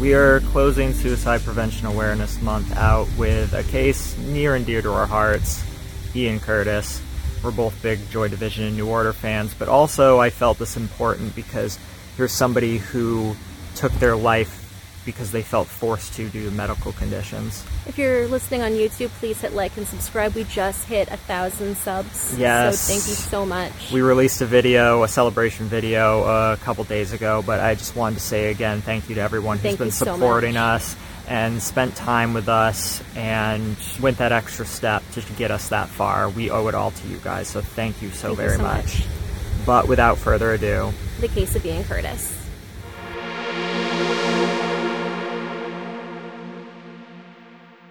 we are closing Suicide Prevention Awareness Month out with a case near and dear to our hearts Ian Curtis. We're both big Joy Division and New Order fans, but also I felt this important because here's somebody who took their life because they felt forced to due to medical conditions. If you're listening on YouTube, please hit like and subscribe. We just hit a thousand subs. Yes. So thank you so much. We released a video, a celebration video, uh, a couple days ago, but I just wanted to say again thank you to everyone who's Thank been you so supporting us and spent time with us and went that extra step to get us that far. We owe it all to you guys, so thank you so Thank you very so much. much. But without further ado, The case of Ian Curtis.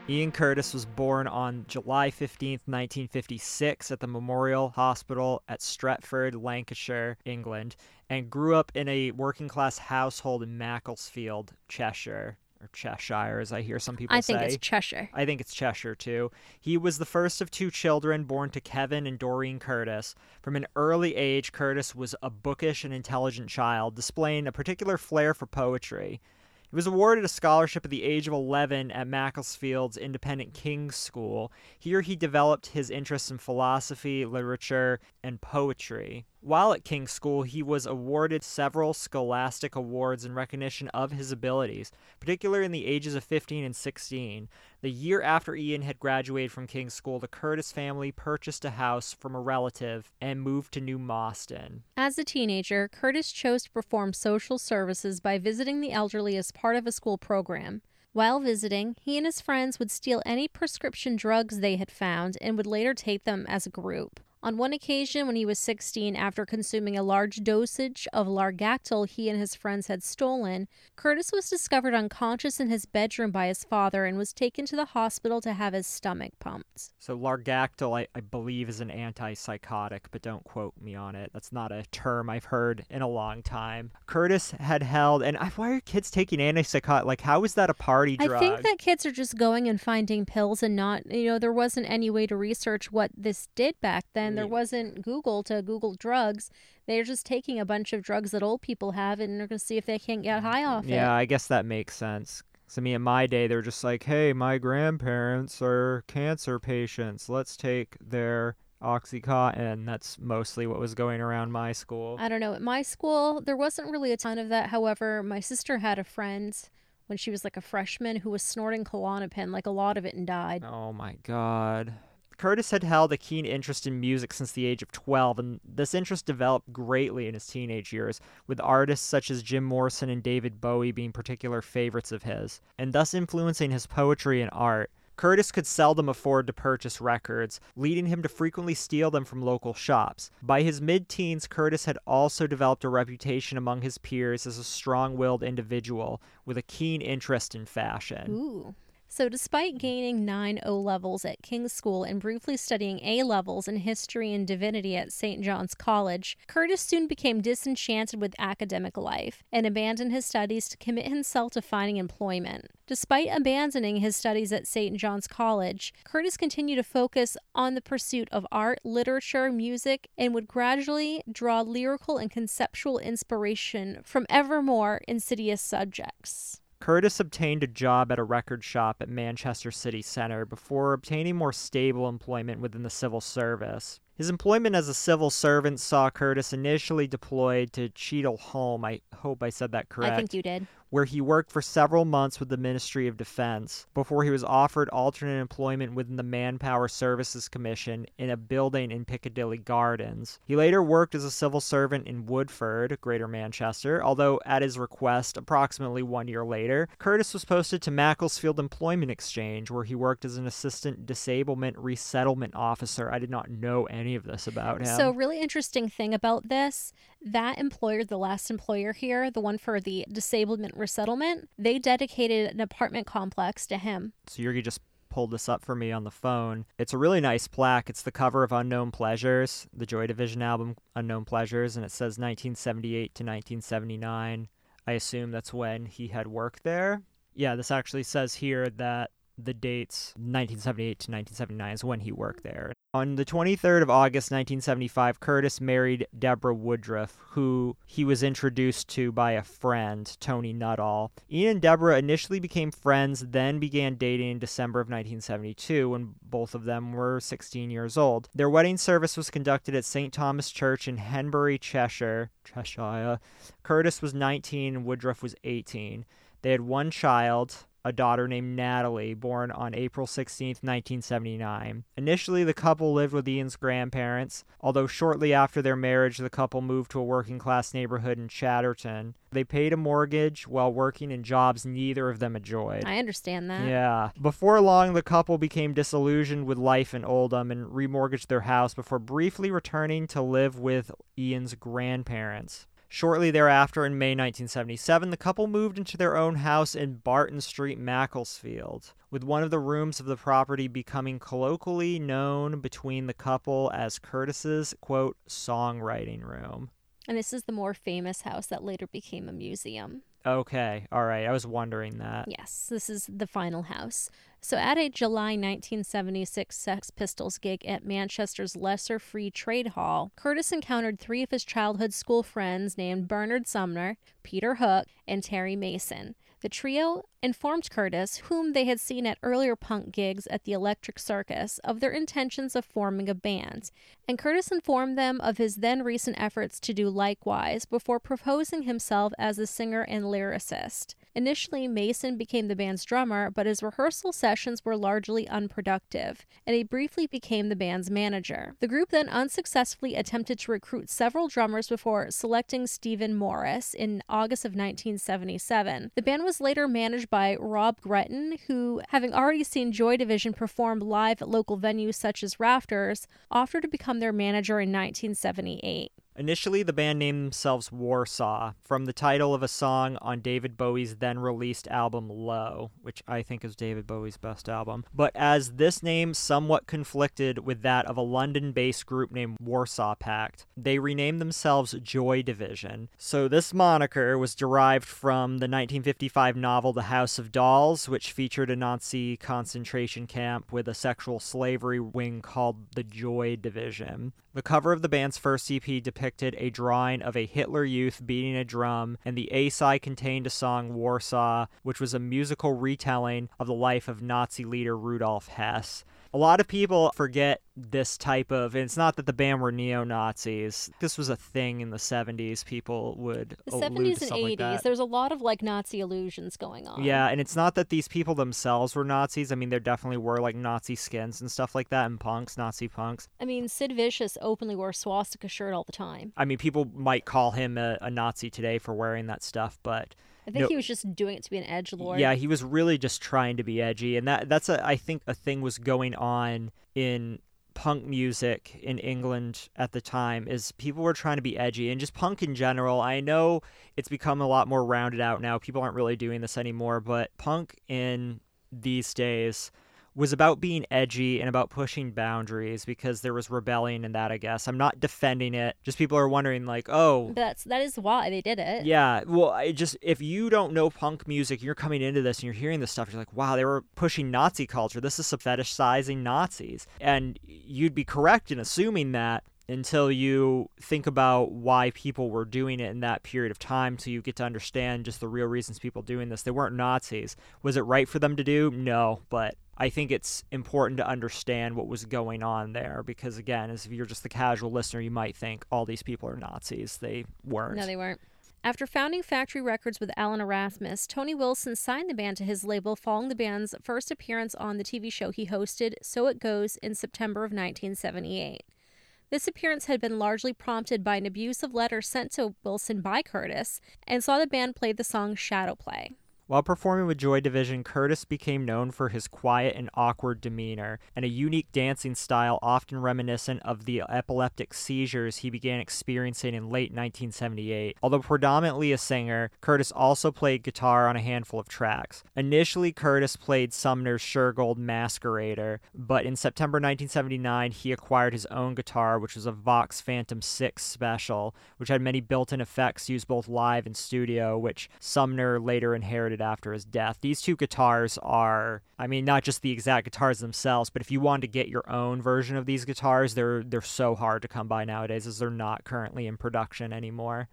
Ian Curtis was born on July 15th, 1956, at the Memorial Hospital at Stretford, Lancashire, England, and grew up in a working class household in Macclesfield, Cheshire, or Cheshire, as I hear some people I say. I think it's Cheshire. I think it's Cheshire too. He was the first of two children born to Kevin and Doreen Curtis. From an early age, Curtis was a bookish and intelligent child, displaying a particular flair for poetry. He was awarded a scholarship at the age of 11 at Macclesfield's independent King's School. Here he developed his interests in philosophy, literature, and poetry. While at King's School, he was awarded several scholastic awards in recognition of his abilities, particularly in the ages of 15 and 16. The year after Ian had graduated from King's School, the Curtis family purchased a house from a relative and moved to New Moston. As a teenager, Curtis chose to perform social services by visiting the elderly as part of a school program. While visiting, he and his friends would steal any prescription drugs they had found and would later take them as a group. On one occasion, when he was 16, after consuming a large dosage of Largactil he and his friends had stolen, Curtis was discovered unconscious in his bedroom by his father and was taken to the hospital to have his stomach pumped. So Largactil, I, I believe, is an antipsychotic, but don't quote me on it. That's not a term I've heard in a long time. Curtis had held, and I, why are kids taking antipsychotic? Like, how is that a party drug? I think that kids are just going and finding pills and not, you know, there wasn't any way to research what this did back then. And there wasn't Google to Google drugs. They're just taking a bunch of drugs that old people have and they're going to see if they can't get high off it. Yeah. I guess that makes sense. 'Cause, I mean, in my day, they were just like, hey, my grandparents are cancer patients. Let's take their Oxycontin. That's mostly what was going around my school. I don't know. At my school, there wasn't really a ton of that. However, my sister had a friend when she was like a freshman who was snorting Klonopin, like a lot of it, and died. Oh my god. Curtis had held a keen interest in music since the age of 12, and this interest developed greatly in his teenage years, with artists such as Jim Morrison and David Bowie being particular favorites of his, and thus influencing his poetry and art. Curtis could seldom afford to purchase records, leading him to frequently steal them from local shops. By his mid teens, Curtis had also developed a reputation among his peers as a strong willed individual with a keen interest in fashion. Ooh. So, despite gaining nine O levels at King's School and briefly studying A levels in history and divinity at St. John's College, Curtis soon became disenchanted with academic life and abandoned his studies to commit himself to finding employment. Despite abandoning his studies at St. John's College, Curtis continued to focus on the pursuit of art, literature, music, and would gradually draw lyrical and conceptual inspiration from ever more insidious subjects. Curtis obtained a job at a record shop at Manchester City Centre before obtaining more stable employment within the civil service. His employment as a civil servant saw Curtis initially deployed to Cheadle Home, I hope I said that correct, I think you did. Where he worked for several months with the Ministry of Defense before he was offered alternate employment within the Manpower Services Commission in a building in Piccadilly Gardens. He later worked as a civil servant in Woodford, Greater Manchester, although at his request, approximately one year later, Curtis was posted to Macclesfield Employment Exchange, where he worked as an assistant disablement resettlement officer. I did not know any of this about him. So, really interesting thing about this that employer, the last employer here, the one for the disablement resettlement, they dedicated an apartment complex to him. So Yergy just pulled this up for me on the phone. It's a really nice plaque. It's the cover of Unknown Pleasures, the Joy Division album Unknown Pleasures, and it says 1978 to 1979. I assume that's when he had worked there. Yeah, this actually says here that the dates 1978 to 1979 is when he worked there. On the 23rd of August 1975, Curtis married Deborah Woodruff, who he was introduced to by a friend, Tony Nuttall. Ian and Deborah initially became friends, then began dating in December of 1972 when both of them were 16 years old. Their wedding service was conducted at St. Thomas Church in Henbury, Cheshire. Cheshire. Curtis was 19 and Woodruff was 18. They had one child, a daughter named Natalie, born on April 16, 1979. Initially, the couple lived with Ian's grandparents, although shortly after their marriage, the couple moved to a working class neighborhood in Chadderton. They paid a mortgage while working in jobs neither of them enjoyed. I understand that. Yeah. Before long, the couple became disillusioned with life in Oldham and remortgaged their house before briefly returning to live with Ian's grandparents. Shortly thereafter, in May 1977, the couple moved into their own house in Barton Street, Macclesfield, with one of the rooms of the property becoming colloquially known between the couple as Curtis's, quote, songwriting room. And this is the more famous house that later became a museum. Okay, all right. I was wondering that. Yes, this is the final house. So, at a July 1976 Sex Pistols gig at Manchester's Lesser Free Trade Hall, Curtis encountered three of his childhood school friends named Bernard Sumner, Peter Hook, and Terry Mason. The trio informed Curtis, whom they had seen at earlier punk gigs at the Electric Circus, of their intentions of forming a band, and Curtis informed them of his then recent efforts to do likewise before proposing himself as a singer and lyricist. Initially, Mason became the band's drummer, but his rehearsal sessions were largely unproductive, and he briefly became the band's manager. The group then unsuccessfully attempted to recruit several drummers before selecting Stephen Morris in August of 1977. The band was later managed by Rob Gretton, who, having already seen Joy Division perform live at local venues such as Rafters, offered to become their manager in 1978. Initially, the band named themselves Warsaw from the title of a song on David Bowie's then released album Low, which I think is David Bowie's best album. But as this name somewhat conflicted with that of a London based group named Warsaw Pakt, they renamed themselves Joy Division. So this moniker was derived from the 1955 novel The House of Dolls, which featured a Nazi concentration camp with a sexual slavery wing called the Joy Division. The cover of the band's first EP depicted a drawing of a Hitler Youth beating a drum, and the A side contained a song Warsaw, which was a musical retelling of the life of Nazi leader Rudolf Hess a lot of people forget this type of and it's not that the band were neo-nazis. This was a thing in the 70s people would the 70s and 80s like there's a lot of like nazi illusions going on. Yeah and it's not that these people themselves were nazis. I mean there definitely were like nazi skins and stuff like that and punks nazi punks. I mean sid vicious openly wore a swastika shirt all the time. I mean people might call him a, a nazi today for wearing that stuff but I think no, he was just doing it to be an edge lord. Yeah, he was really just trying to be edgy, and that that's a I think a thing was going on in punk music in England at the time is people were trying to be edgy and just punk in general. I know it's become a lot more rounded out now. People aren't really doing this anymore, but punk in these days was about being edgy and about pushing boundaries because there was rebellion in that, I guess. I'm not defending it. Just people are wondering like, "Oh, that's that is why they did it." Yeah. Well, I just if you don't know punk music, you're coming into this and you're hearing this stuff, you're like, "Wow, they were pushing Nazi culture. This is some fetishizing Nazis." And you'd be correct in assuming that until you think about why people were doing it in that period of time so you get to understand just the real reasons people doing this they weren't nazis was it right for them to do no but I think it's important to understand what was going on there because, again, as if you're just the casual listener, you might think all these people are Nazis. They weren't. No, they weren't. After founding Factory Records with Alan Erasmus, Tony Wilson signed the band to his label following the band's first appearance on the TV show he hosted, So It Goes, in September of 1978. This appearance had been largely prompted by an abusive letter sent to Wilson by Curtis and saw the band play the song Shadow Play. While performing with Joy Division, Curtis became known for his quiet and awkward demeanor and a unique dancing style often reminiscent of the epileptic seizures he began experiencing in late 1978. Although predominantly a singer, Curtis also played guitar on a handful of tracks. Initially, Curtis played Sumner's Shergold Masquerader, but in September 1979, he acquired his own guitar, which was a Vox Phantom 6 Special, which had many built in effects used both live and studio, which Sumner later inherited after his death. These two guitars are, I mean, not just the exact guitars themselves, but if you wanted to get your own version of these guitars, they're they're so hard to come by nowadays as they're not currently in production anymore.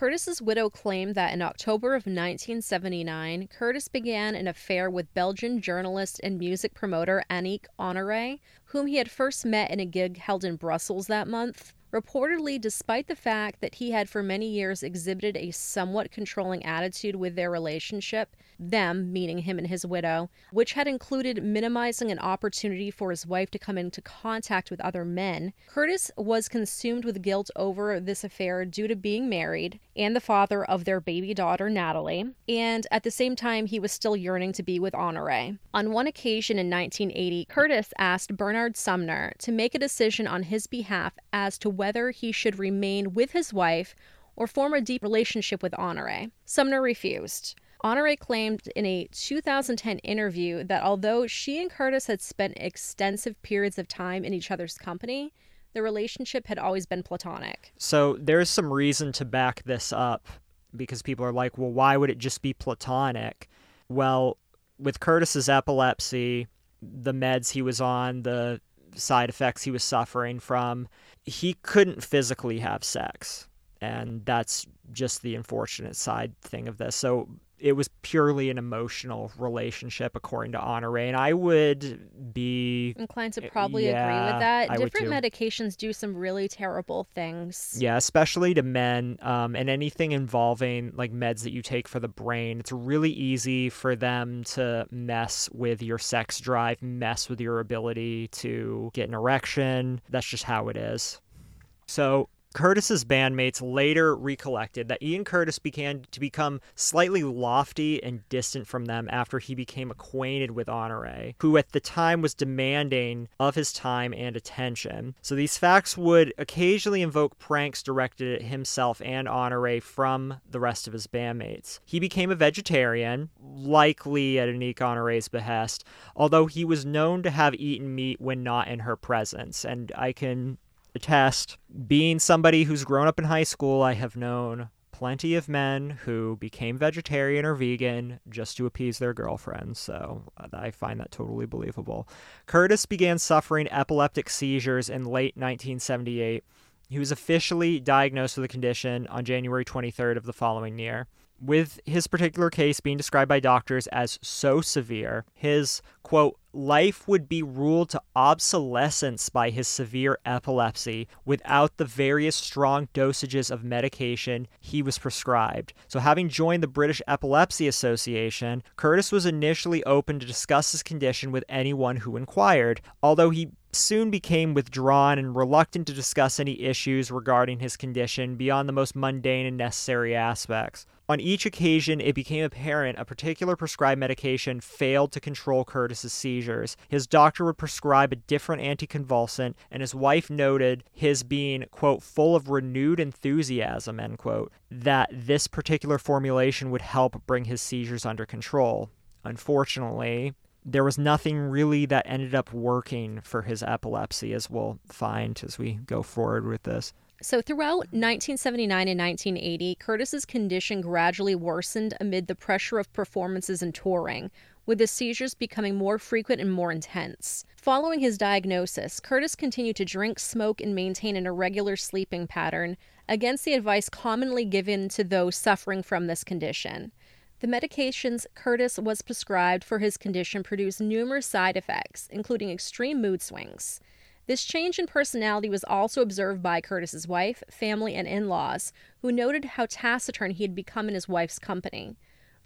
Curtis's widow claimed that in October of 1979, Curtis began an affair with Belgian journalist and music promoter Annick Honoré, whom he had first met in a gig held in Brussels that month. Reportedly, despite the fact that he had for many years exhibited a somewhat controlling attitude with their relationship, them, meaning him and his widow, which had included minimizing an opportunity for his wife to come into contact with other men, Curtis was consumed with guilt over this affair due to being married and the father of their baby daughter, Natalie, and at the same time, he was still yearning to be with Honore. On one occasion in 1980, Curtis asked Bernard Sumner to make a decision on his behalf as to whether he should remain with his wife or form a deep relationship with Honore. Sumner refused. Honore claimed in a 2010 interview that although she and Curtis had spent extensive periods of time in each other's company, the relationship had always been platonic. So there's some reason to back this up because people are like, well, why would it just be platonic? Well, with Curtis's epilepsy, the meds he was on, the side effects he was suffering from, he couldn't physically have sex. And that's just the unfortunate side thing of this. So it was purely an emotional relationship, according to Honore. And I would be inclined to probably yeah, agree with that. I Different medications do some really terrible things. Yeah, especially to men, um, and anything involving like meds that you take for the brain. It's really easy for them to mess with your sex drive, mess with your ability to get an erection. That's just how it is. So Curtis's bandmates later recollected that Ian Curtis began to become slightly lofty and distant from them after he became acquainted with Honore, who at the time was demanding of his time and attention. So these facts would occasionally invoke pranks directed at himself and Honore from the rest of his bandmates. He became a vegetarian, likely at Annick Honore's behest, although he was known to have eaten meat when not in her presence, and I can attest being somebody who's grown up in high school i have known plenty of men who became vegetarian or vegan just to appease their girlfriends so i find that totally believable. Curtis began suffering epileptic seizures in late 1978 he was officially diagnosed with the condition on january 23rd of the following year with his particular case being described by doctors as so severe, his quote, life would be ruled to obsolescence by his severe epilepsy without the various strong dosages of medication he was prescribed. So, having joined the British Epilepsy Association, Curtis was initially open to discuss his condition with anyone who inquired, although he soon became withdrawn and reluctant to discuss any issues regarding his condition beyond the most mundane and necessary aspects. On each occasion, it became apparent a particular prescribed medication failed to control Curtis's seizures. His doctor would prescribe a different anticonvulsant, and his wife noted his being, quote, full of renewed enthusiasm, end quote, that this particular formulation would help bring his seizures under control. Unfortunately, there was nothing really that ended up working for his epilepsy, as we'll find as we go forward with this. So, throughout 1979 and 1980, Curtis's condition gradually worsened amid the pressure of performances and touring, with the seizures becoming more frequent and more intense. Following his diagnosis, Curtis continued to drink, smoke, and maintain an irregular sleeping pattern against the advice commonly given to those suffering from this condition. The medications Curtis was prescribed for his condition produced numerous side effects, including extreme mood swings. This change in personality was also observed by Curtis's wife, family, and in laws, who noted how taciturn he had become in his wife's company.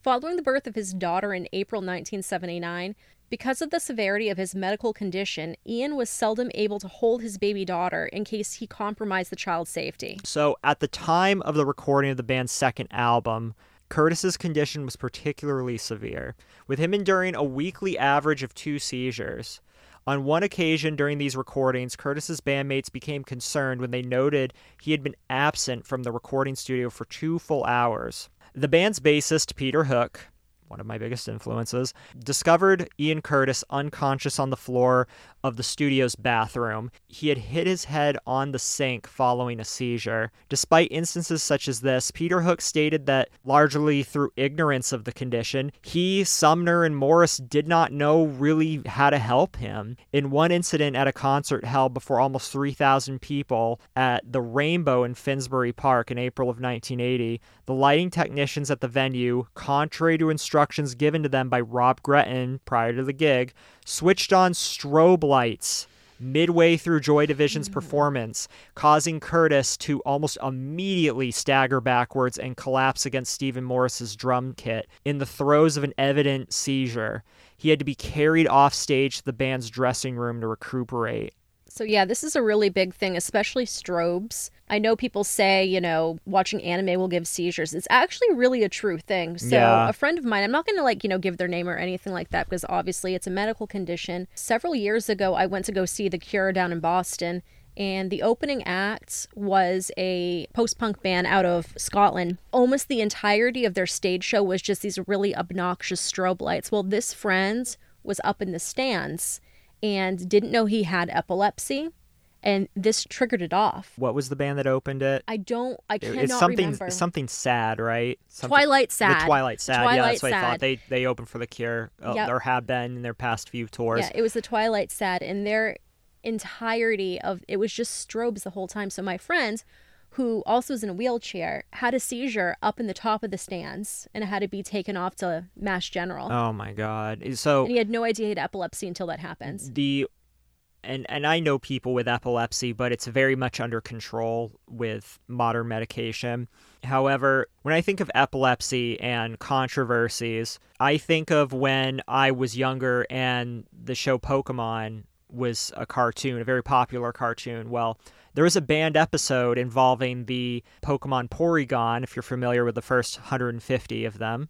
Following the birth of his daughter in April 1979, because of the severity of his medical condition, Ian was seldom able to hold his baby daughter in case he compromised the child's safety. So, at the time of the recording of the band's second album, Curtis's condition was particularly severe, with him enduring a weekly average of two seizures. On one occasion during these recordings, Curtis's bandmates became concerned when they noted he had been absent from the recording studio for two full hours. The band's bassist, Peter Hook, one of my biggest influences, discovered Ian Curtis unconscious on the floor of the studio's bathroom. He had hit his head on the sink following a seizure. Despite instances such as this, Peter Hook stated that largely through ignorance of the condition, he, Sumner, and Morris did not know really how to help him. In one incident at a concert held before almost 3,000 people at the Rainbow in Finsbury Park in April of 1980, the lighting technicians at the venue, contrary to instructions given to them by Rob Gretton prior to the gig, switched on strobe lights midway through Joy Division's mm. performance, causing Curtis to almost immediately stagger backwards and collapse against Stephen Morris's drum kit in the throes of an evident seizure. He had to be carried off stage to the band's dressing room to recuperate. So, yeah, this is a really big thing, especially strobes. I know people say, you know, watching anime will give seizures. It's actually really a true thing. So, Yeah. a friend of mine, I'm not going to like, you know, give their name or anything like that because obviously it's a medical condition. Several years ago, I went to go see The Cure down in Boston. And the opening act was a post punk band out of Scotland. Almost the entirety of their stage show was just these really obnoxious strobe lights. Well, this friend was up in the stands and didn't know he had epilepsy and this triggered it off What was the band that opened it? i don't i cannot it's something remember something sad, right? Something, twilight sad The Twilight Sad. yeah, Twilight that's what I thought. They they opened for the Cure. Uh, Yep. There have been in their past few tours. yeah it was the twilight sad and their entirety of it was just strobes the whole time so my friend who also is in a wheelchair had a seizure up in the top of the stands and had to be taken off to mass general Oh my god. So and he had no idea he had epilepsy until that happens. the and and I know people with epilepsy, but it's very much under control with modern medication. However, when I think of epilepsy and controversies, I think of when I was younger and the show Pokemon was a cartoon, a very popular cartoon. Well, there was a banned episode involving the Pokemon Porygon, if you're familiar with the first 150 of them,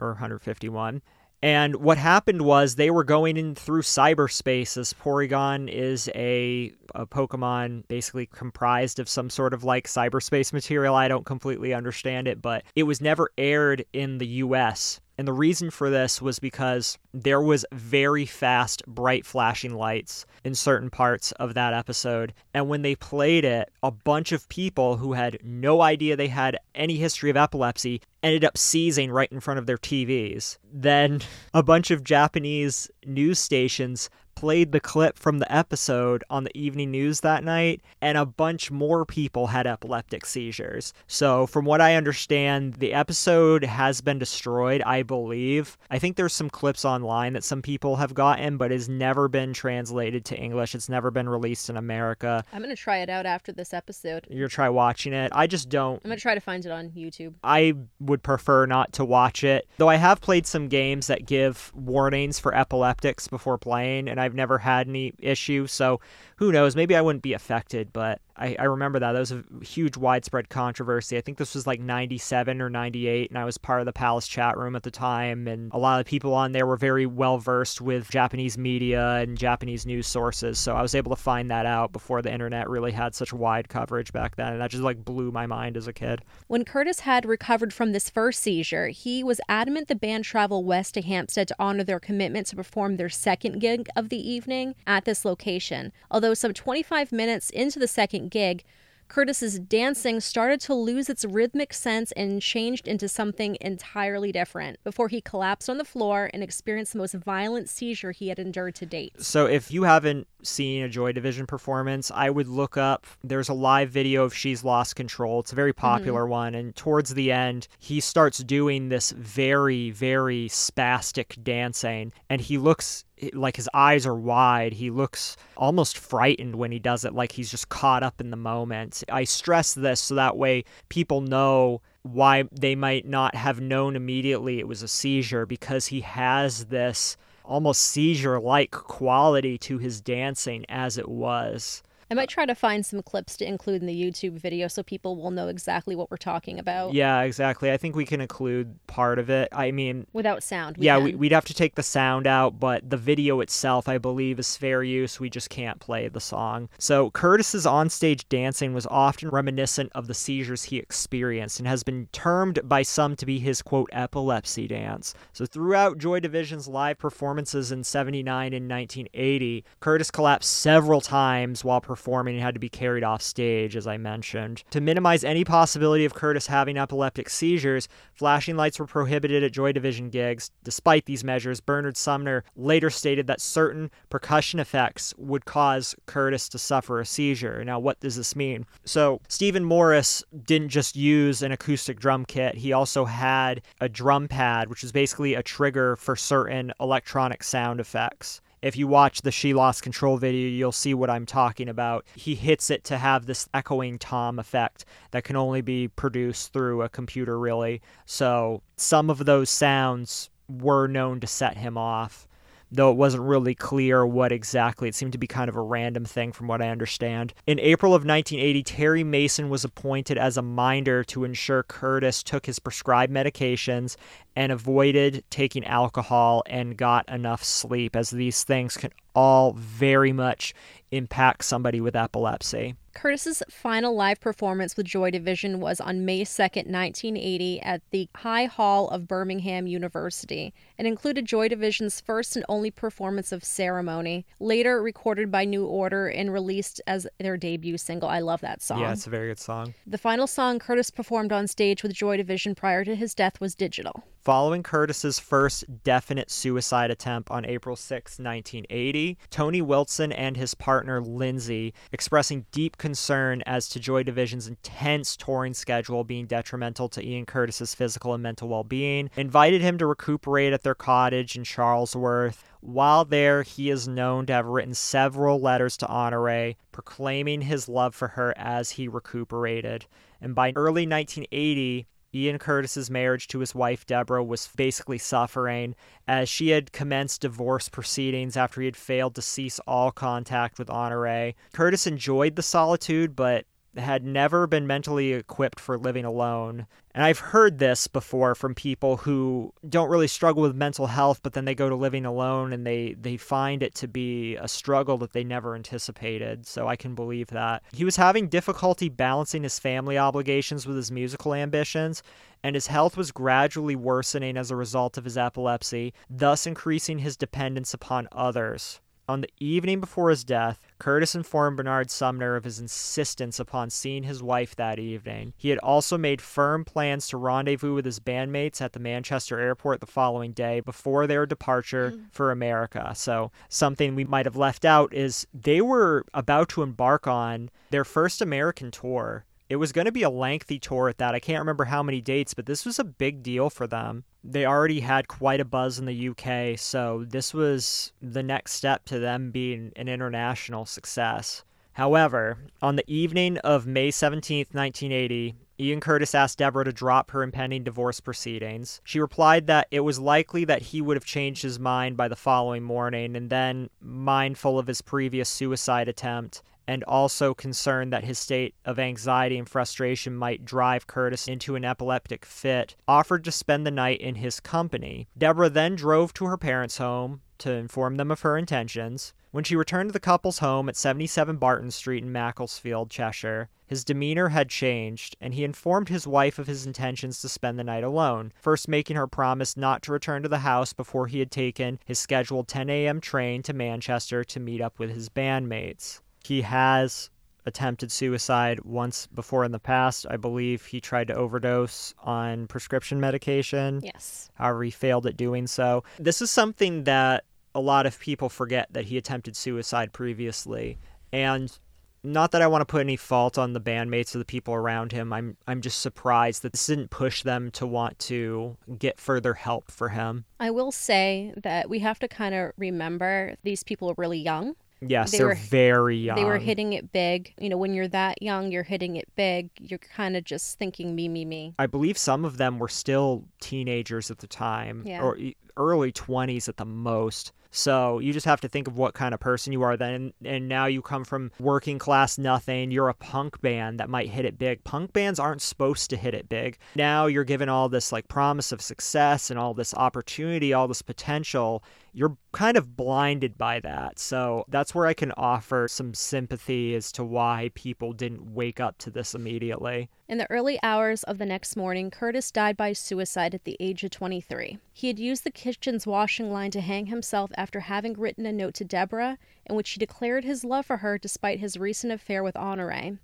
or 151. And what happened was they were going in through cyberspace as Porygon is a, a Pokemon basically comprised of some sort of like cyberspace material. I don't completely understand it, but it was never aired in the US. And the reason for this was because there was very fast, bright flashing lights in certain parts of that episode. And when they played it, a bunch of people who had no idea they had any history of epilepsy ended up seizing right in front of their TVs. Then a bunch of Japanese news stations played the clip from the episode on the evening news that night, and a bunch more people had epileptic seizures. So, from what I understand, the episode has been destroyed, I believe. I think there's some clips online that some people have gotten, but has never been translated to English. It's never been released in America. i'm gonna try it out after this episode You'll try watching it. I just don't i'm gonna try to find it on youtube I would prefer not to watch it. Though I have played some games that give warnings for epileptics before playing, and I've never had any issue. So who knows? Maybe I wouldn't be affected, but I, I remember that. That was a huge widespread controversy. I think this was like 97 or 98, and I was part of the Palace chat room at the time. And a lot of people on there were very well versed with Japanese media and Japanese news sources. So I was able to find that out before the internet really had such wide coverage back then. And that just like blew my mind as a kid. When Curtis had recovered from this first seizure, he was adamant the band travel west to Hampstead to honor their commitment to perform their second gig of the evening at this location. Although some 25 minutes into the second gig, Curtis's dancing started to lose its rhythmic sense and changed into something entirely different before he collapsed on the floor and experienced the most violent seizure he had endured to date. So if you haven't seen a Joy Division performance, I would look up. There's a live video of She's Lost Control. It's a very mm-hmm. popular one, and towards the end, he starts doing this very, very spastic dancing, and he looks like his eyes are wide. He looks almost frightened when he does it, like he's just caught up in the moment. I stress this so that way people know why they might not have known immediately it was a seizure because he has this almost seizure like quality to his dancing as it was. I might try to find some clips to include in the YouTube video so people will know exactly what we're talking about. Yeah, exactly. I think we can include part of it. I mean, Without sound. we yeah, can. we'd have to take the sound out, but the video itself, I believe, is fair use. We just can't play the song. So Curtis's onstage dancing was often reminiscent of the seizures he experienced and has been termed by some to be his quote epilepsy dance. So throughout Joy Division's live performances in 79 and 1980, Curtis collapsed several times while performing and had to be carried off stage, as I mentioned. To minimize any possibility of Curtis having epileptic seizures, flashing lights were prohibited at Joy Division gigs. Despite these measures, Bernard Sumner later stated that certain percussion effects would cause Curtis to suffer a seizure. Now, what does this mean? So, Stephen Morris didn't just use an acoustic drum kit, he also had a drum pad, which is basically a trigger for certain electronic sound effects. If you watch the She Lost Control video, you'll see what I'm talking about. He hits it to have this echoing tom effect that can only be produced through a computer, really. So some of those sounds were known to set him off, though it wasn't really clear what exactly. It seemed to be kind of a random thing, from what I understand. In April of 1980, Terry Mason was appointed as a minder to ensure Curtis took his prescribed medications and avoided taking alcohol and got enough sleep, as these things can all very much impact somebody with epilepsy. Curtis's final live performance with Joy Division was on May 2nd, 1980, at the High Hall of Birmingham University and included Joy Division's first and only performance of Ceremony, later recorded by New Order and released as their debut single. I love that song. Yeah, it's a very good song. The final song Curtis performed on stage with Joy Division prior to his death was Digital. Following Curtis's first definite suicide attempt on April 6, 1980, Tony Wilson and his partner Lindsay, expressing deep concern as to Joy Division's intense touring schedule being detrimental to Ian Curtis's physical and mental well-being, invited him to recuperate at their cottage in Charlesworth. While there, he is known to have written several letters to Honore, proclaiming his love for her as he recuperated. And by early 1980, Ian Curtis's marriage to his wife Deborah was basically suffering as she had commenced divorce proceedings after he had failed to cease all contact with Honore. Curtis enjoyed the solitude, but had never been mentally equipped for living alone. And I've heard this before from people who don't really struggle with mental health, but then they go to living alone and they, they find it to be a struggle that they never anticipated. So I can believe that. He was having difficulty balancing his family obligations with his musical ambitions, and his health was gradually worsening as a result of his epilepsy, thus increasing his dependence upon others. On the evening before his death, Curtis informed Bernard Sumner of his insistence upon seeing his wife that evening. He had also made firm plans to rendezvous with his bandmates at the Manchester airport the following day before their departure Mm. for America. So, something we might have left out is they were about to embark on their first American tour. It was going to be a lengthy tour at that. I can't remember how many dates, but this was a big deal for them. They already had quite a buzz in the UK, so this was the next step to them being an international success. However, on the evening of May 17, 1980, Ian Curtis asked Deborah to drop her impending divorce proceedings. She replied that it was likely that he would have changed his mind by the following morning, and then, mindful of his previous suicide attempt, and also concerned that his state of anxiety and frustration might drive Curtis into an epileptic fit, offered to spend the night in his company. Deborah then drove to her parents' home to inform them of her intentions. When she returned to the couple's home at 77 Barton Street in Macclesfield, Cheshire, his demeanor had changed, and he informed his wife of his intentions to spend the night alone, first making her promise not to return to the house before he had taken his scheduled 10 a.m. train to Manchester to meet up with his bandmates. He has attempted suicide once before in the past. I believe he tried to overdose on prescription medication. Yes. However, he failed at doing so. This is something that a lot of people forget that he attempted suicide previously. And not that I want to put any fault on the bandmates or the people around him. I'm I'm just surprised that this didn't push them to want to get further help for him. I will say that we have to kind of remember these people are really young. Yes, They are were- very young. They were hitting it big. You know, when you're that young, you're hitting it big. You're kind of just thinking me, me, me. I believe some of them were still teenagers at the time, Yeah. or early 20s at the most. So you just have to think of what kind of person you are then. And now you come from working class nothing. You're a punk band that might hit it big. Punk bands aren't supposed to hit it big. Now you're given all this like promise of success and all this opportunity, all this potential you're kind of blinded by that. So that's where I can offer some sympathy as to why people didn't wake up to this immediately. In the early hours of the next morning, Curtis died by suicide at the age of 23. He had used the kitchen's washing line to hang himself after having written a note to Deborah in which he declared his love for her despite his recent affair with Honore.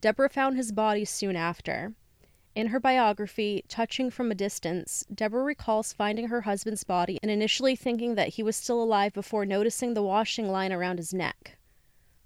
Deborah found his body soon after. In her biography, Touching from a Distance, Deborah recalls finding her husband's body and initially thinking that he was still alive before noticing the washing line around his neck.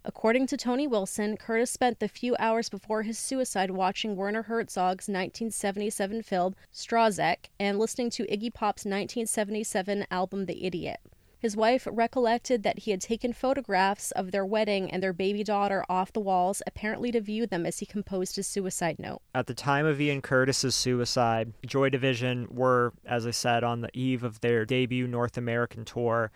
According to Tony Wilson, Curtis spent the few hours before his suicide watching Werner Herzog's 1977 film Stroszek and listening to Iggy Pop's 1977 album The Idiot. His wife recollected that he had taken photographs of their wedding and their baby daughter off the walls, apparently to view them as he composed his suicide note. At the time of Ian Curtis's suicide, Joy Division were, as I said, on the eve of their debut North American tour.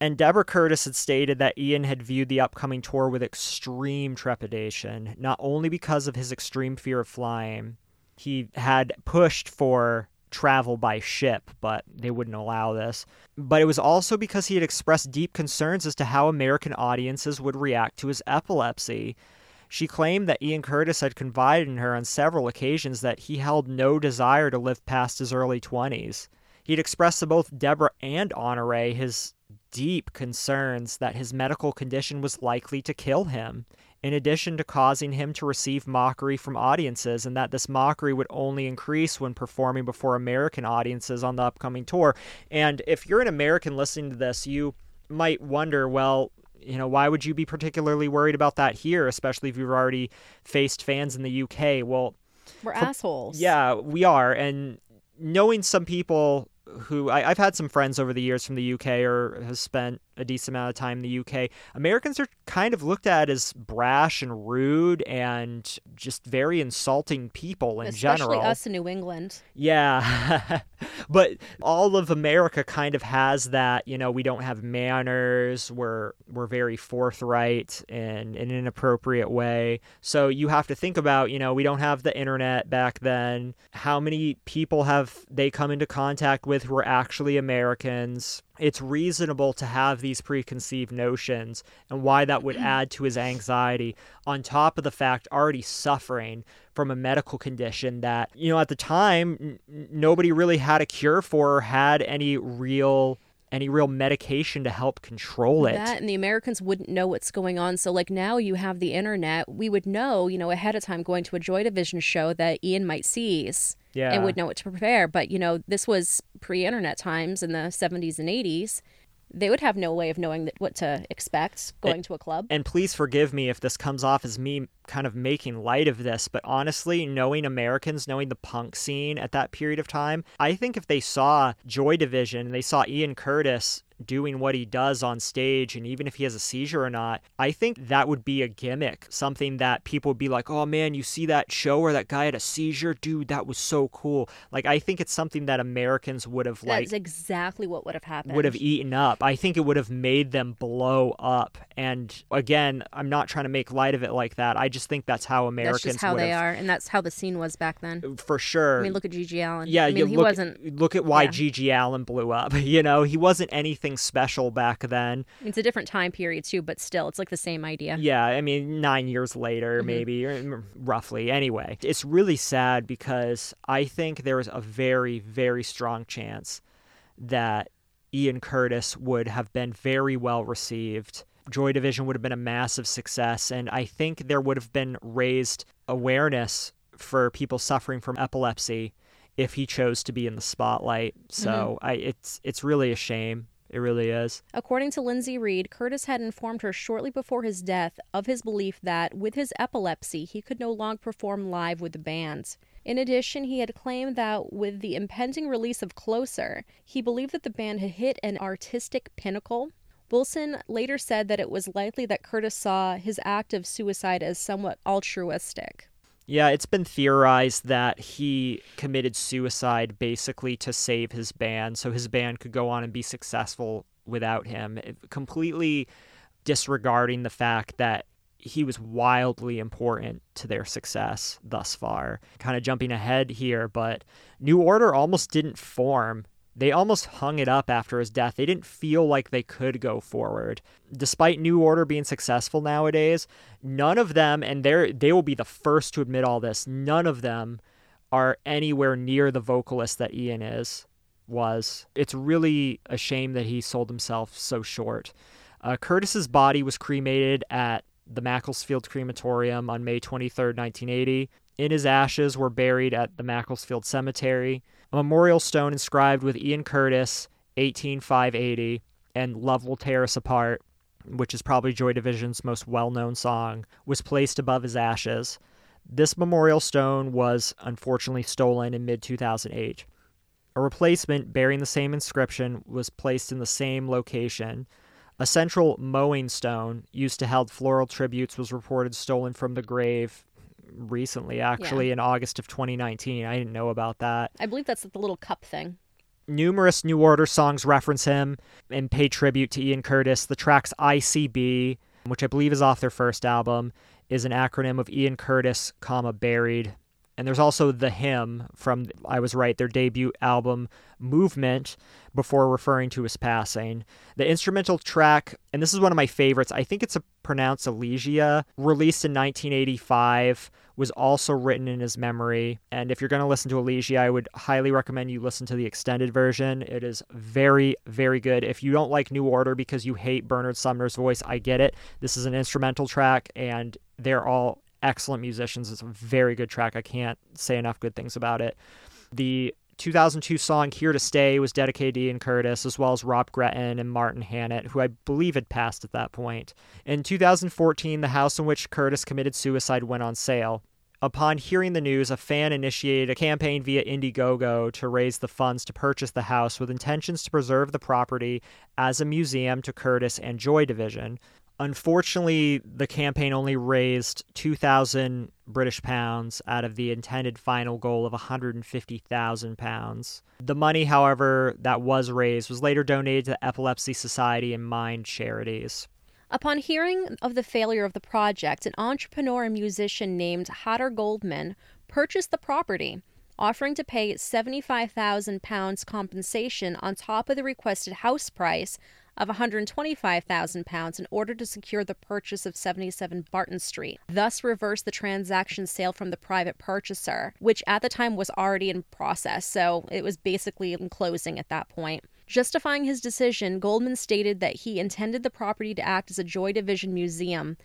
And Deborah Curtis had stated that Ian had viewed the upcoming tour with extreme trepidation, not only because of his extreme fear of flying, he had pushed for travel by ship, but they wouldn't allow this. But it was also because he had expressed deep concerns as to how American audiences would react to his epilepsy. She claimed that Ian Curtis had confided in her on several occasions that he held no desire to live past his early 20s. He'd expressed to both Deborah and Honore his deep concerns that his medical condition was likely to kill him in addition to causing him to receive mockery from audiences, and that this mockery would only increase when performing before American audiences on the upcoming tour. And if you're an American listening to this, you might wonder, well, you know, why would you be particularly worried about that here, especially if you've already faced fans in the UK? Well, we're for, assholes. Yeah, we are. And knowing some people who I, have had some friends over the years from the UK or has spent a decent amount of time in the UK, Americans are kind of looked at as brash and rude and just very insulting people in Especially general. Especially us in New England. Yeah. but all of America kind of has that, you know, we don't have manners, we're we're very forthright in, in an inappropriate way. So you have to think about, you know, we don't have the internet back then. How many people have they come into contact with who are actually Americans? It's reasonable to have these preconceived notions and why that would add to his anxiety on top of the fact already suffering from a medical condition that you know at the time n- nobody really had a cure for or had any real any real medication to help control it. That and the Americans wouldn't know what's going on. So like now you have the internet, we would know, you know, ahead of time going to a Joy Division show that Ian might seize yeah. and would know what to prepare. But you know, this was pre-internet times in the 70s and 80s. They would have no way of knowing that, what to expect going and, to a club. And please forgive me if this comes off as me kind of making light of this, but honestly, knowing Americans, knowing the punk scene at that period of time, I think if they saw Joy Division, they saw Ian Curtis doing what he does on stage and even if he has a seizure or not, I think that would be a gimmick. Something that people would be like, oh man, you see that show where that guy had a seizure? Dude, that was so cool. Like, I think it's something that Americans would have like. That's exactly what would have happened. Would have eaten up. I think it would have made them blow up. And again, I'm not trying to make light of it like that. I just think that's how Americans That's just how they are. And that's how the scene was back then. For sure. I mean, look at GG Allin. Yeah, I mean, he look, wasn't. Look at why yeah. GG Allin blew up. You know, he wasn't anything anything special back then. It's a different time period too, but still, it's like the same idea. Yeah, I mean, nine years later, mm-hmm. maybe, roughly. Anyway, it's really sad because I think there is a very, very strong chance that Ian Curtis would have been very well received. Joy Division would have been a massive success, and I think there would have been raised awareness for people suffering from epilepsy if he chose to be in the spotlight. So mm-hmm. I, it's it's really a shame. It really is. According to Lindsay Reade, Curtis had informed her shortly before his death of his belief that, with his epilepsy, he could no longer perform live with the band. In addition, he had claimed that with the impending release of Closer, he believed that the band had hit an artistic pinnacle. Wilson later said that it was likely that Curtis saw his act of suicide as somewhat altruistic. Yeah, it's been theorized that he committed suicide basically to save his band so his band could go on and be successful without him, eh, completely disregarding the fact that he was wildly important to their success thus far. Kind of jumping ahead here, but New Order almost didn't form. They almost hung it up after his death. They didn't feel like they could go forward. Despite New Order being successful nowadays, none of them, and they they will be the first to admit all this, none of them are anywhere near the vocalist that Ian is was. It's really a shame that he sold himself so short. Uh, Curtis's body was cremated at the Macclesfield Crematorium on May 23, 1980. In his ashes were buried at the Macclesfield Cemetery. A memorial stone inscribed with Ian Curtis, 18580, and Love Will Tear Us Apart, which is probably Joy Division's most well known song, was placed above his ashes. This memorial stone was unfortunately stolen in mid 2008. A replacement bearing the same inscription was placed in the same location. A central mowing stone used to hold floral tributes was reported stolen from the grave recently, actually, yeah. in August of 2019. I didn't know about that. I believe that's the little cup thing. Numerous New Order songs reference him and pay tribute to Ian Curtis. The tracks ICB, which I believe is off their first album, is an acronym of Ian Curtis, comma, buried. And there's also The Him from, I was right, their debut album, Movement, before referring to his passing. The instrumental track, and this is one of my favorites, I think it's a pronounced Elegia, released in 1985, was also written in his memory. And if you're going to listen to Elegia, I would highly recommend you listen to the extended version. It is very, very good. If you don't like New Order because you hate Bernard Sumner's voice, I get it. This is an instrumental track, and they're all excellent musicians. It's a very good track. I can't say enough good things about it. The 2002 song Here to Stay was dedicated to Ian Curtis, as well as Rob Gretton and Martin Hannett, who I believe had passed at that point. In 2014, the house in which Curtis committed suicide went on sale. Upon hearing the news, a fan initiated a campaign via Indiegogo to raise the funds to purchase the house with intentions to preserve the property as a museum to Curtis and Joy Division. Unfortunately, the campaign only raised 2,000 British pounds out of the intended final goal of 150,000 pounds. The money, however, that was raised was later donated to the Epilepsy Society and Mind charities. Upon hearing of the failure of the project, an entrepreneur and musician named Hadar Goldman purchased the property, offering to pay £75,000 compensation on top of the requested house price of £125,000 in order to secure the purchase of 77 Barton Street, thus reverse the transaction sale from the private purchaser, which at the time was already in process, so it was basically in closing at that point. Justifying his decision, Goldman stated that he intended the property to act as a Joy Division museum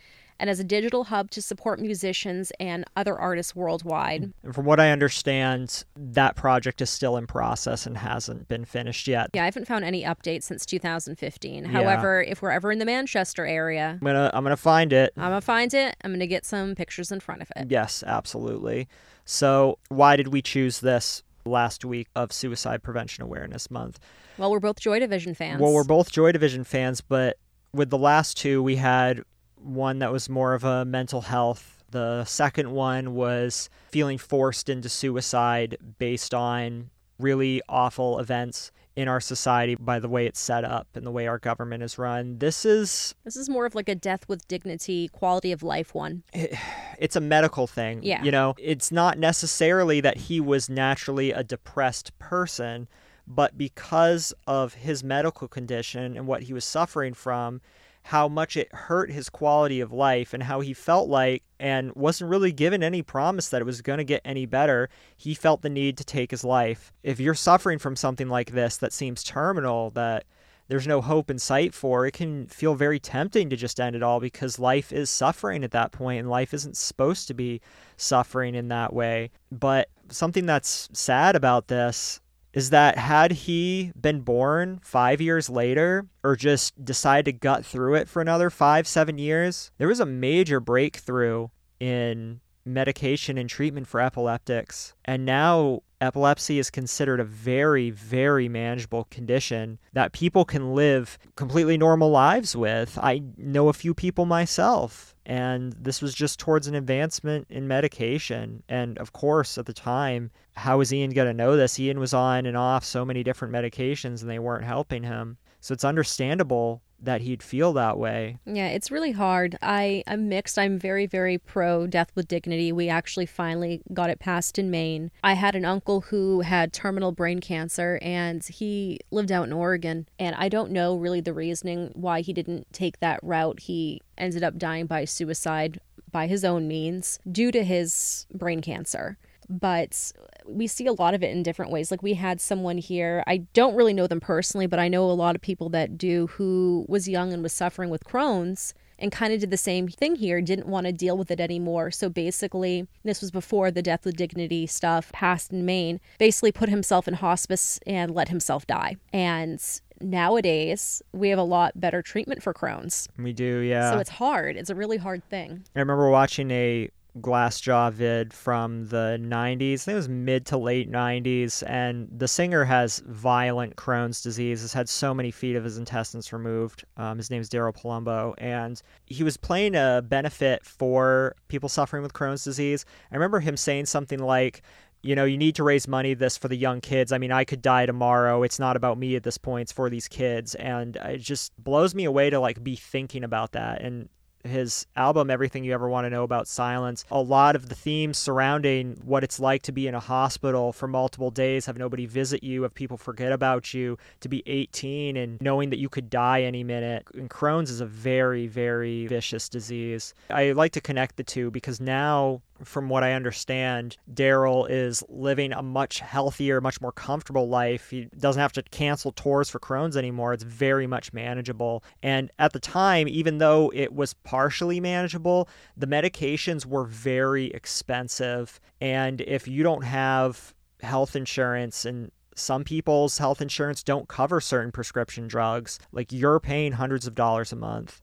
and as a digital hub to support musicians and other artists worldwide. And from what I understand, that project is still in process and hasn't been finished yet. Yeah, I haven't found any updates since 2015. Yeah. However, if we're ever in the Manchester area, I'm gonna I'm gonna find it. I'm gonna find it. I'm gonna get some pictures in front of it. Yes, absolutely. So, why did we choose this last week of Suicide Prevention Awareness Month? Well, we're both Joy Division fans. Well, we're both Joy Division fans, but with the last two, we had one that was more of a mental health. The second one was feeling forced into suicide based on really awful events in our society by the way it's set up and the way our government is run. This is this is more of like a death with dignity, quality of life one. It, it's a medical thing. Yeah. You know, it's not necessarily that he was naturally a depressed person, but because of his medical condition and what he was suffering from, how much it hurt his quality of life and how he felt like and wasn't really given any promise that it was going to get any better. He felt the need to take his life. If you're suffering from something like this that seems terminal, that there's no hope in sight for, it can feel very tempting to just end it all because life is suffering at that point and life isn't supposed to be suffering in that way. But something that's sad about this is that had he been born five years later or just decided to gut through it for another five, seven years, there was a major breakthrough in medication and treatment for epileptics. And now epilepsy is considered a very, very manageable condition that people can live completely normal lives with. I know a few people myself, and this was just towards an advancement in medication. And of course, at the time, how was Ian going to know this? Ian was on and off so many different medications and they weren't helping him. So it's understandable that he'd feel that way. Yeah, it's really hard. I, I'm mixed. I'm very, very pro death with dignity. We actually finally got it passed in Maine. I had an uncle who had terminal brain cancer and he lived out in Oregon. And I don't know really the reasoning why he didn't take that route. He ended up dying by suicide by his own means due to his brain cancer but we see a lot of it in different ways. Like we had someone here, I don't really know them personally, but I know a lot of people that do who was young and was suffering with Crohn's and kind of did the same thing here, didn't want to deal with it anymore. So basically, this was before the death with dignity stuff passed in Maine, basically put himself in hospice and let himself die. And nowadays we have a lot better treatment for Crohn's. We do, yeah. So it's hard. It's a really hard thing. I remember watching a Glassjaw vid from the 90s. I think it was mid to late 90s. And the singer has violent Crohn's disease, has had so many feet of his intestines removed. Um, his name is Daryl Palumbo. And he was playing a benefit for people suffering with Crohn's disease. I remember him saying something like, you know, you need to raise money this for the young kids. I mean, I could die tomorrow. It's not about me at this point. It's for these kids. And it just blows me away to like be thinking about that. And his album everything you ever want to know about silence. A lot of the themes surrounding what it's like to be in a hospital for multiple days have nobody visit you have people forget about you to be 18 and knowing that you could die any minute. And crohn's is a very very vicious disease. I like to connect the two because now from what I understand, Daryl is living a much healthier, much more comfortable life. He doesn't have to cancel tours for Crohn's anymore. It's very much manageable. And at the time, even though it was partially manageable, the medications were very expensive. And if you don't have health insurance and some people's health insurance don't cover certain prescription drugs, like you're paying hundreds of dollars a month.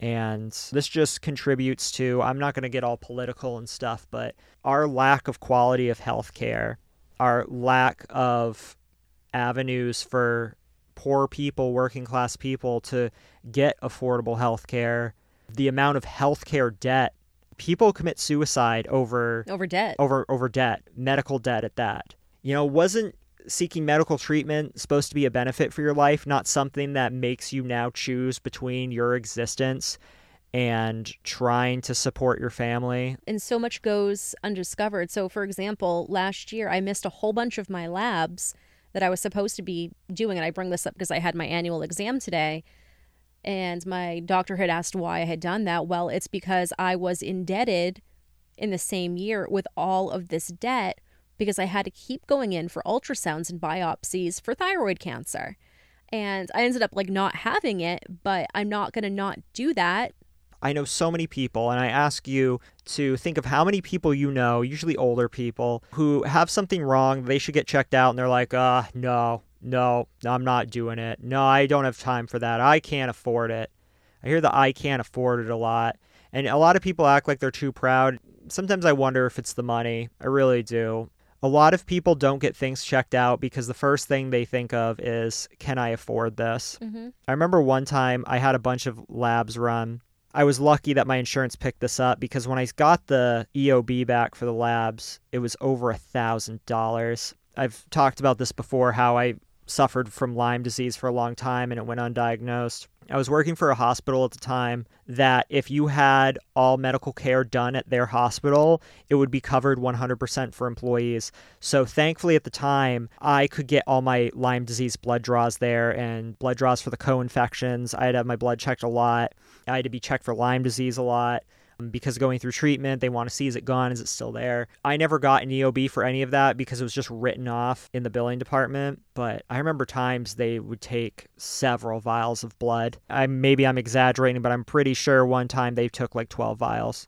And this just contributes to, I'm not going to get all political and stuff, but our lack of quality of healthcare, our lack of avenues for poor people, working class people to get affordable healthcare, the amount of healthcare debt. People commit suicide over over debt. Over over debt, medical debt at that. You know, wasn't seeking medical treatment supposed to be a benefit for your life, not something that makes you now choose between your existence and trying to support your family. And so much goes undiscovered. So, for example, last year I missed a whole bunch of my labs that I was supposed to be doing. And I bring this up because I had my annual exam today. And my doctor had asked why I had done that. Well, it's because I was indebted in the same year with all of this debt because I had to keep going in for ultrasounds and biopsies for thyroid cancer. And I ended up like not having it, but I'm not going to not do that. I know so many people, and I ask you to think of how many people you know, usually older people, who have something wrong. They should get checked out, and they're like, uh, no, no, I'm not doing it. No, I don't have time for that. I can't afford it. I hear the I can't afford it a lot. And a lot of people act like they're too proud. Sometimes I wonder if it's the money. I really do a lot of people don't get things checked out because the first thing they think of is, can I afford this? Mm-hmm. I remember one time I had a bunch of labs run. I was lucky that my insurance picked this up because when I got the EOB back for the labs, it was over a thousand dollars. I've talked about this before how I suffered from Lyme disease for a long time and it went undiagnosed. I was working for a hospital at the time that if you had all medical care done at their hospital, it would be covered 100% for employees. So thankfully at the time, I could get all my Lyme disease blood draws there and blood draws for the co-infections. I had to have my blood checked a lot. I had to be checked for Lyme disease a lot because going through treatment, they want to see is it gone, is it still there. I never got an EOB for any of that because it was just written off in the billing department. But I remember times they would take several vials of blood. I maybe I'm exaggerating, but I'm pretty sure one time they took like 12 vials.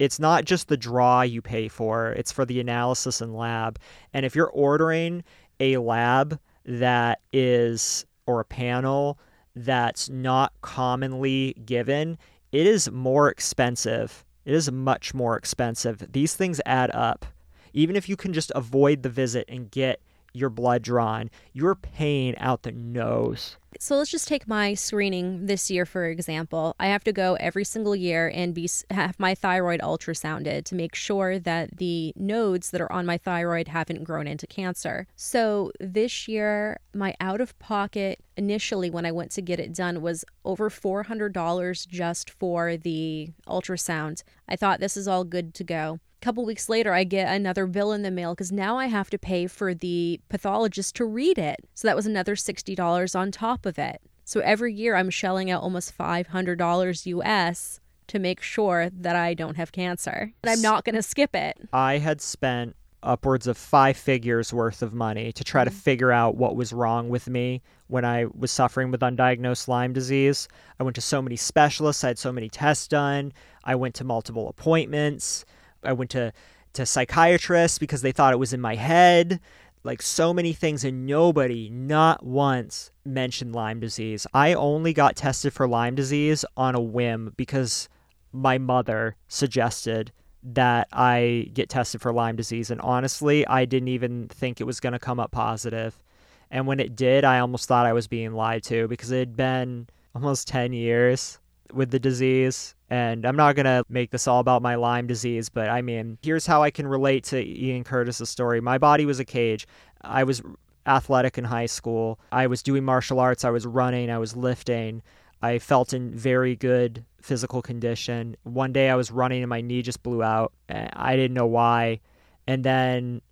It's not just the draw you pay for, it's for the analysis and lab. And if you're ordering a lab that is or a panel that's not commonly given, it is more expensive. It is much more expensive. These things add up. Even if you can just avoid the visit and get your blood drawn, you're paying out the nose. So let's just take my screening this year for example. I have to go every single year and be have my thyroid ultrasounded to make sure that the nodes that are on my thyroid haven't grown into cancer. So this year my out of pocket initially when I went to get it done was over $400 just for the ultrasound. I thought this is all good to go couple weeks later i get another bill in the mail because now i have to pay for the pathologist to read it. So that was another $60 on top of it. So every year i'm shelling out almost $500 us to make sure that i don't have cancer. And i'm not going to skip it. I had spent upwards of five figures worth of money to try to mm. figure out what was wrong with me when I was suffering with undiagnosed Lyme disease. I went to so many specialists, I had so many tests done, I went to multiple appointments. I went to to psychiatrists because they thought it was in my head. Like so many things, and nobody, not once, mentioned Lyme disease. I only got tested for Lyme disease on a whim because my mother suggested that I get tested for Lyme disease. And honestly, I didn't even think it was going to come up positive. And when it did, I almost thought I was being lied to because it had been almost 10 years with the disease. And I'm not going to make this all about my Lyme disease, but I mean, here's how I can relate to Ian Curtis's story. My body was a cage. I was athletic in high school. I was doing martial arts. I was running. I was lifting. I felt in very good physical condition. One day I was running and my knee just blew out. I didn't know why. And then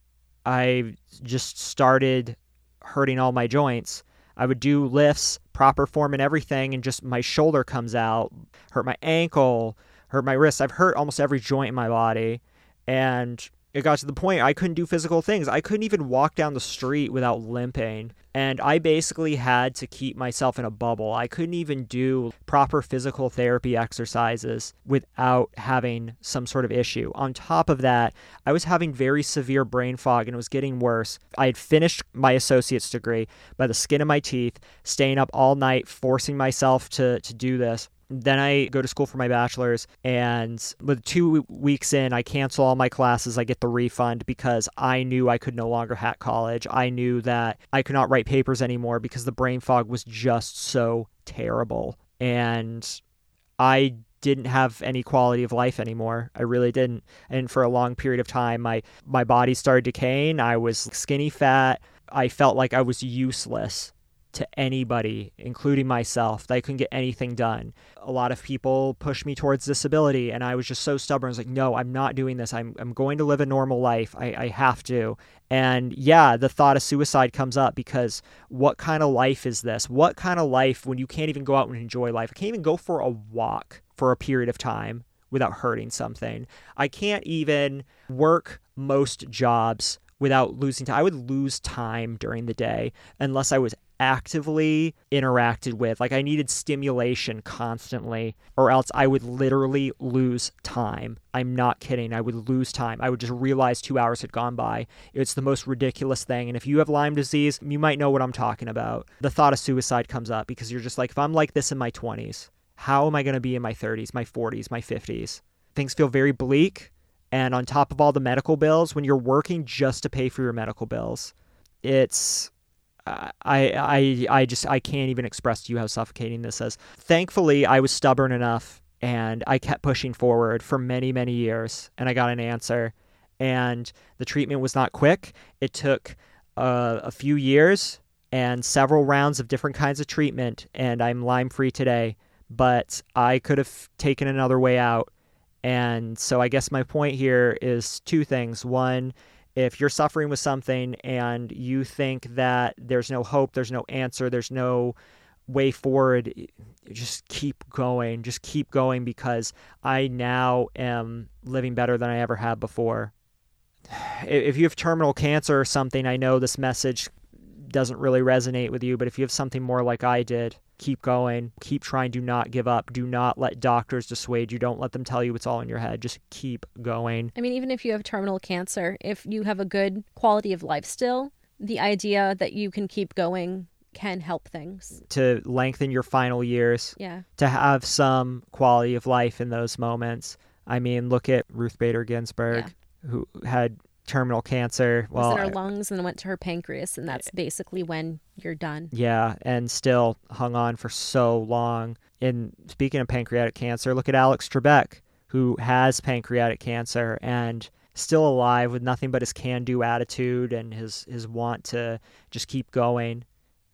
I just started hurting all my joints. I would do lifts, proper form and everything, and just my shoulder comes out, hurt my ankle, hurt my wrist. I've hurt almost every joint in my body. And it got to the point I couldn't do physical things. I couldn't even walk down the street without limping. And I basically had to keep myself in a bubble. I couldn't even do proper physical therapy exercises without having some sort of issue. On top of that, I was having very severe brain fog and it was getting worse. I had finished my associate's degree by the skin of my teeth, staying up all night, forcing myself to, to do this. Then I go to school for my bachelor's, and with two weeks in, I cancel all my classes. I get the refund because I knew I could no longer hack college. I knew that I could not write papers anymore because the brain fog was just so terrible. And I didn't have any quality of life anymore. I really didn't. And for a long period of time, my my body started decaying. I was skinny fat. I felt like I was useless to anybody, including myself, that I couldn't get anything done. A lot of people pushed me towards disability, and I was just so stubborn. I was like, no, I'm not doing this. I'm, I'm going to live a normal life. I, I have to. And yeah, the thought of suicide comes up because what kind of life is this? What kind of life when you can't even go out and enjoy life? I can't even go for a walk for a period of time without hurting something. I can't even work most jobs without losing time. I would lose time during the day unless I was actively interacted with. Like I needed stimulation constantly, or else I would literally lose time. I'm not kidding. I would lose time. I would just realize two hours had gone by. It's the most ridiculous thing. And if you have Lyme disease, you might know what I'm talking about. The thought of suicide comes up because you're just like, if I'm like this in my 20s, how am I going to be in my 30s, my 40s, my 50s? Things feel very bleak. And on top of all the medical bills, when you're working just to pay for your medical bills, it's I, I, I just I can't even express to you how suffocating this is. Thankfully, I was stubborn enough and I kept pushing forward for many, many years, and I got an answer. And the treatment was not quick. It took uh, a few years and several rounds of different kinds of treatment, and I'm Lyme free today. But I could have taken another way out. And so I guess my point here is two things. One, if you're suffering with something and you think that there's no hope, there's no answer, there's no way forward, just keep going. Just keep going because I now am living better than I ever have before. If you have terminal cancer or something, I know this message doesn't really resonate with you, but if you have something more like I did, keep going, keep trying, do not give up, do not let doctors dissuade you, don't let them tell you it's all in your head, just keep going. I mean, even if you have terminal cancer, if you have a good quality of life still, the idea that you can keep going can help things. To lengthen your final years. Yeah. To have some quality of life in those moments. I mean, look at Ruth Bader Ginsburg, yeah. who had terminal cancer. It was Well, in her lungs and went to her pancreas, and that's basically when you're done. yeah, and still hung on for so long. And speaking of pancreatic cancer, look at Alex Trebek, who has pancreatic cancer and still alive with nothing but his can-do attitude and his his want to just keep going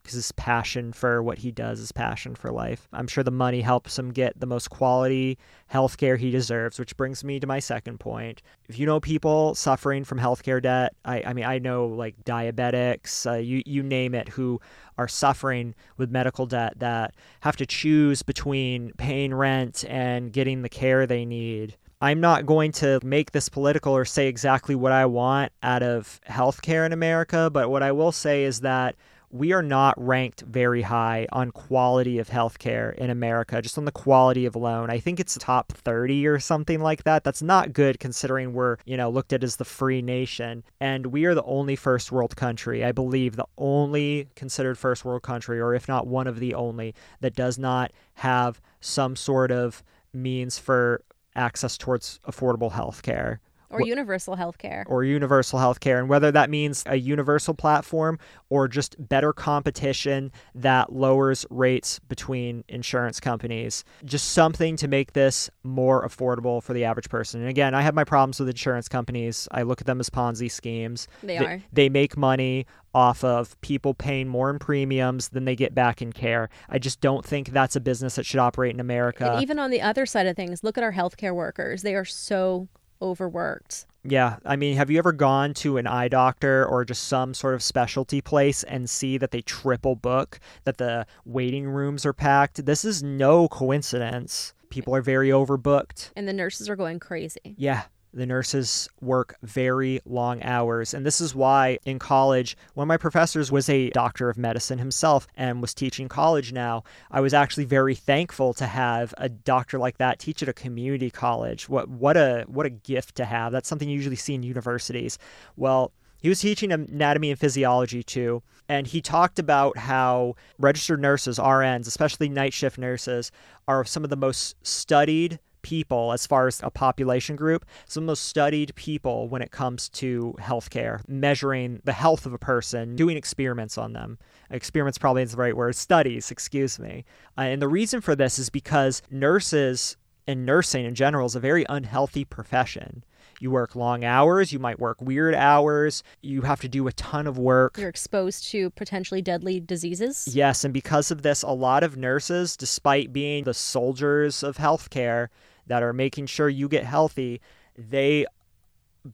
because his passion for what he does is passion for life. I'm sure the money helps him get the most quality healthcare he deserves, which brings me to my second point. If you know people suffering from healthcare debt, I, I mean, I know like diabetics, uh, you, you name it, who are suffering with medical debt that have to choose between paying rent and getting the care they need. I'm not going to make this political or say exactly what I want out of healthcare in America, but what I will say is that we are not ranked very high on quality of healthcare in America, just on the quality of alone. I think it's top 30 or something like that. That's not good considering we're, you know, looked at as the free nation. And we are the only first world country, I believe, the only considered first world country, or if not one of the only, that does not have some sort of means for access towards affordable healthcare Or universal health care. or universal health care and whether that means a universal platform or just better competition that lowers rates between insurance companies. Just something to make this more affordable for the average person. And again, I have my problems with insurance companies. I look at them as Ponzi schemes. They They, are. they make money off of people paying more in premiums than they get back in care. I just don't think that's a business that should operate in America. And even on the other side of things, look at our healthcare workers. They are so overworked. Yeah, I mean, have you ever gone to an eye doctor or just some sort of specialty place and see that they triple book, that the waiting rooms are packed? This is no coincidence. People are very overbooked. And the nurses are going crazy. Yeah, the nurses work very long hours. And this is why in college, one of my professors was a doctor of medicine himself and was teaching college now. I was actually very thankful to have a doctor like that teach at a community college. What what a what a gift to have. That's something you usually see in universities. Well, he was teaching anatomy and physiology too, and he talked about how registered nurses, RNs, especially night shift nurses, are some of the most studied people as far as a population group, some of the most studied people when it comes to healthcare, measuring the health of a person, doing experiments on them. Experiments probably isn't the right word, studies, excuse me. Uh, and the reason for this is because nurses and nursing in general is a very unhealthy profession. You work long hours, you might work weird hours, you have to do a ton of work. You're exposed to potentially deadly diseases. Yes, and because of this, a lot of nurses, despite being the soldiers of healthcare that are making sure you get healthy, they,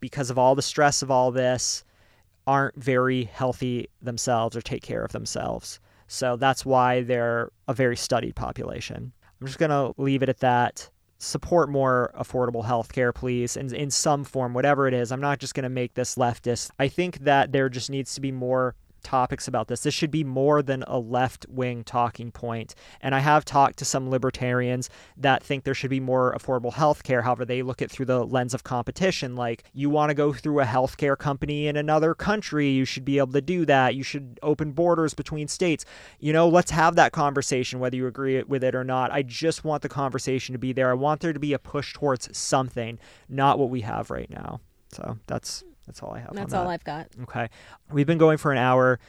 because of all the stress of all this, aren't very healthy themselves or take care of themselves. So that's why they're a very studied population. I'm just going to leave it at that. Support more affordable healthcare, please, in, in some form, whatever it is. I'm not just going to make this leftist. I think that there just needs to be more topics about this. This should be more than a left wing talking point. And I have talked to some libertarians that think there should be more affordable health care. However, they look at through the lens of competition. Like, you want to go through a healthcare company in another country, you should be able to do that. You should open borders between states. You know, let's have that conversation, whether you agree with it or not. I just want the conversation to be there. I want there to be a push towards something, not what we have right now. So that's that's all I have. That's all that. I've got. Okay. We've been going for an hour.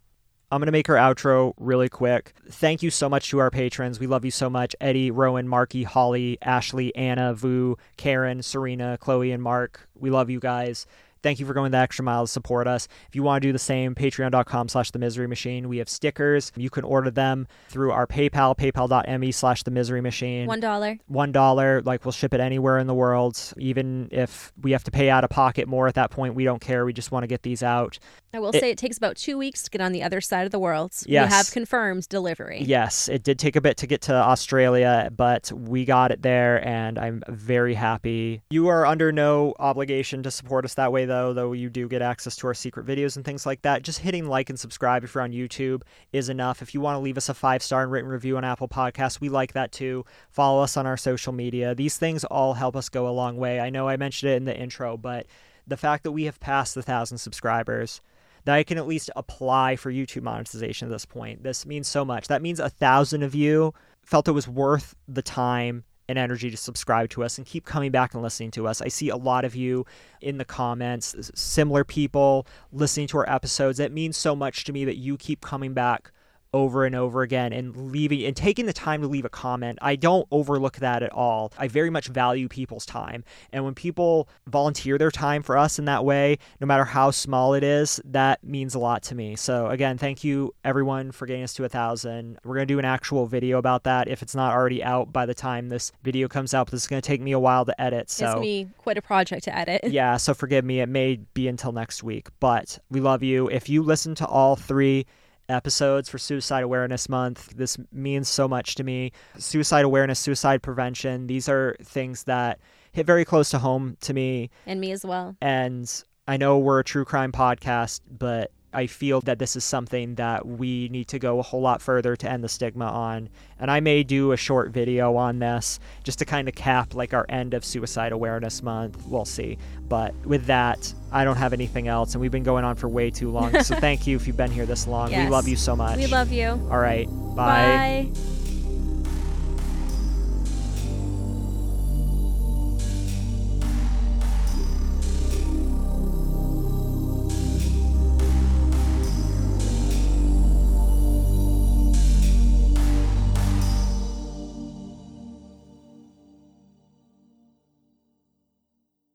I'm going to make our outro really quick. Thank you so much to our patrons. We love you so much. Eddie, Rowan, Marky, Holly, Ashley, Anna, Vu, Karen, Serena, Chloe, and Mark. We love you guys. Thank you for going the extra mile to support us. If you want to do the same, patreon.com slash the misery machine. We have stickers. You can order them through our PayPal, paypal.me slash the misery machine One dollar. one dollar like we'll ship it anywhere in the world even if we have to pay out of pocket more at that point we don't care we just want to get these out I will It- say it takes about two weeks to get on the other side of the world. Yes. We have confirmed delivery. yes it did take a bit to get to australia but we got it there and i'm very happy you are under no obligation to support us that way though though you do get access to our secret videos and things like that just hitting like and subscribe if you're on youtube is enough if you want to leave us a five star and written review on apple podcasts we like that too follow us on our social media these things all help us go a long way i know i mentioned it in the intro but the fact that we have passed the thousand subscribers that I can at least apply for YouTube monetization at this point. This means so much. That means a thousand of you felt it was worth the time and energy to subscribe to us and keep coming back and listening to us. I see a lot of you in the comments, similar people listening to our episodes. It means so much to me that you keep coming back over and over again and leaving and taking the time to leave a comment. I don't overlook that at all. I very much value people's time. And when people volunteer their time for us in that way, no matter how small it is, that means a lot to me. So again, thank you everyone for getting us to a thousand. We're gonna do an actual video about that if it's not already out by the time this video comes out. But this is gonna take me a while to edit. So it's me quite a project to edit. yeah, so forgive me. It may be until next week. But we love you. If you listen to all three episodes for Suicide Awareness Month. This means so much to me. Suicide awareness, suicide prevention, these are things that hit very close to home to me. And me as well. And I know we're a true crime podcast, but I feel that this is something that we need to go a whole lot further to end the stigma on. And I may do a short video on this just to kind of cap like our end of Suicide Awareness Month. We'll see. But with that, I don't have anything else. And we've been going on for way too long. So thank you if you've been here this long. Yes. We love you so much. We love you. All right. Bye. Bye.